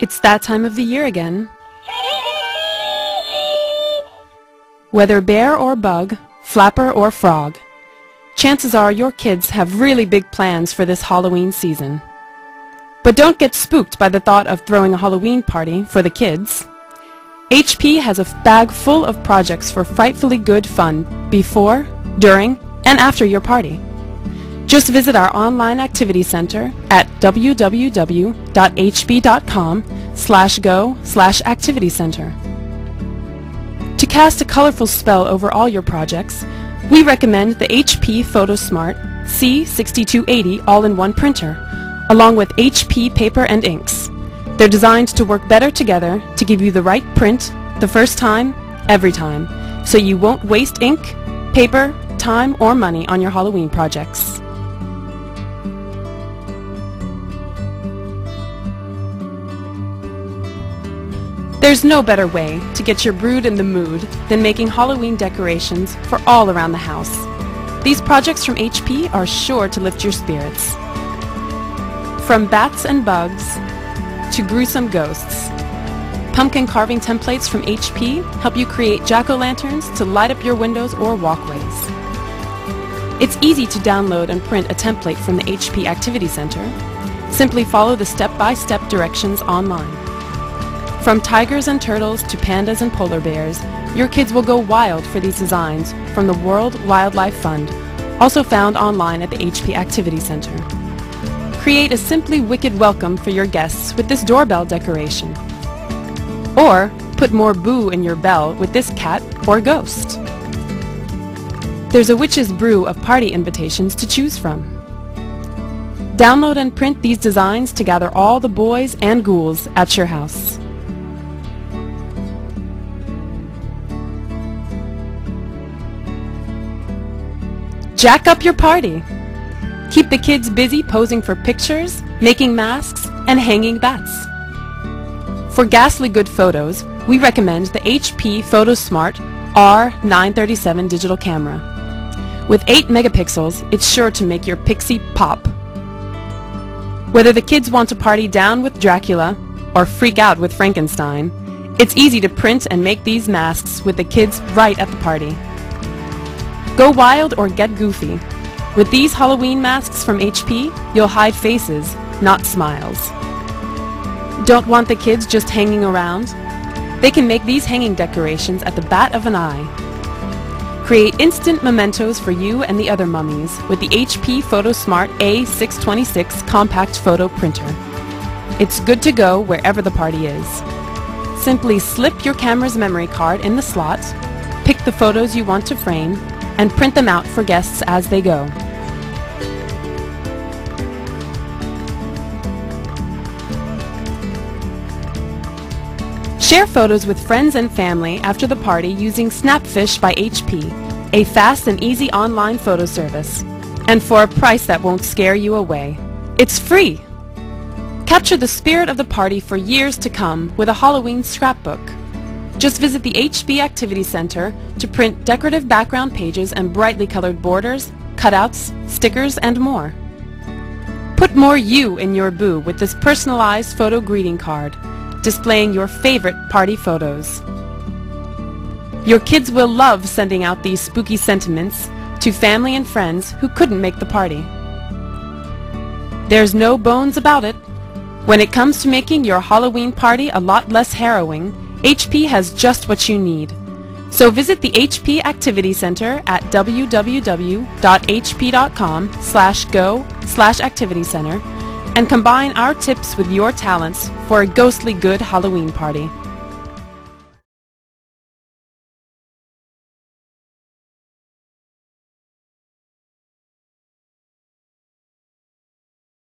It's that time of the year again. Whether bear or bug, flapper or frog, chances are your kids have really big plans for this Halloween season. But don't get spooked by the thought of throwing a Halloween party for the kids. HP has a bag full of projects for frightfully good fun before, during, and after your party. Just visit our online activity center at www.hp.com slash go slash activity center. To cast a colorful spell over all your projects, we recommend the HP PhotoSmart C6280 all-in-one printer, along with HP paper and inks. They're designed to work better together to give you the right print the first time, every time, so you won't waste ink, paper, time, or money on your Halloween projects. There's no better way to get your brood in the mood than making Halloween decorations for all around the house. These projects from HP are sure to lift your spirits. From bats and bugs to gruesome ghosts, pumpkin carving templates from HP help you create jack-o'-lanterns to light up your windows or walkways. It's easy to download and print a template from the HP Activity Center. Simply follow the step-by-step directions online. From tigers and turtles to pandas and polar bears, your kids will go wild for these designs from the World Wildlife Fund, also found online at the HP Activity Center. Create a simply wicked welcome for your guests with this doorbell decoration. Or put more boo in your bell with this cat or ghost. There's a witch's brew of party invitations to choose from. Download and print these designs to gather all the boys and ghouls at your house. Jack up your party! Keep the kids busy posing for pictures, making masks, and hanging bats. For ghastly good photos, we recommend the HP PhotoSmart R937 digital camera. With 8 megapixels, it's sure to make your pixie pop. Whether the kids want to party down with Dracula or freak out with Frankenstein, it's easy to print and make these masks with the kids right at the party. Go wild or get goofy. With these Halloween masks from HP, you'll hide faces, not smiles. Don't want the kids just hanging around? They can make these hanging decorations at the bat of an eye. Create instant mementos for you and the other mummies with the HP PhotoSmart A626 compact photo printer. It's good to go wherever the party is. Simply slip your camera's memory card in the slot, pick the photos you want to frame, and print them out for guests as they go. Share photos with friends and family after the party using Snapfish by HP, a fast and easy online photo service. And for a price that won't scare you away. It's free! Capture the spirit of the party for years to come with a Halloween scrapbook. Just visit the HP Activity Center to print decorative background pages and brightly colored borders, cutouts, stickers, and more. Put more you in your boo with this personalized photo greeting card, displaying your favorite party photos. Your kids will love sending out these spooky sentiments to family and friends who couldn't make the party. There's no bones about it. When it comes to making your Halloween party a lot less harrowing, HP has just what you need. So visit the HP Activity Center at www.hp.com slash go slash activity center and combine our tips with your talents for a ghostly good Halloween party.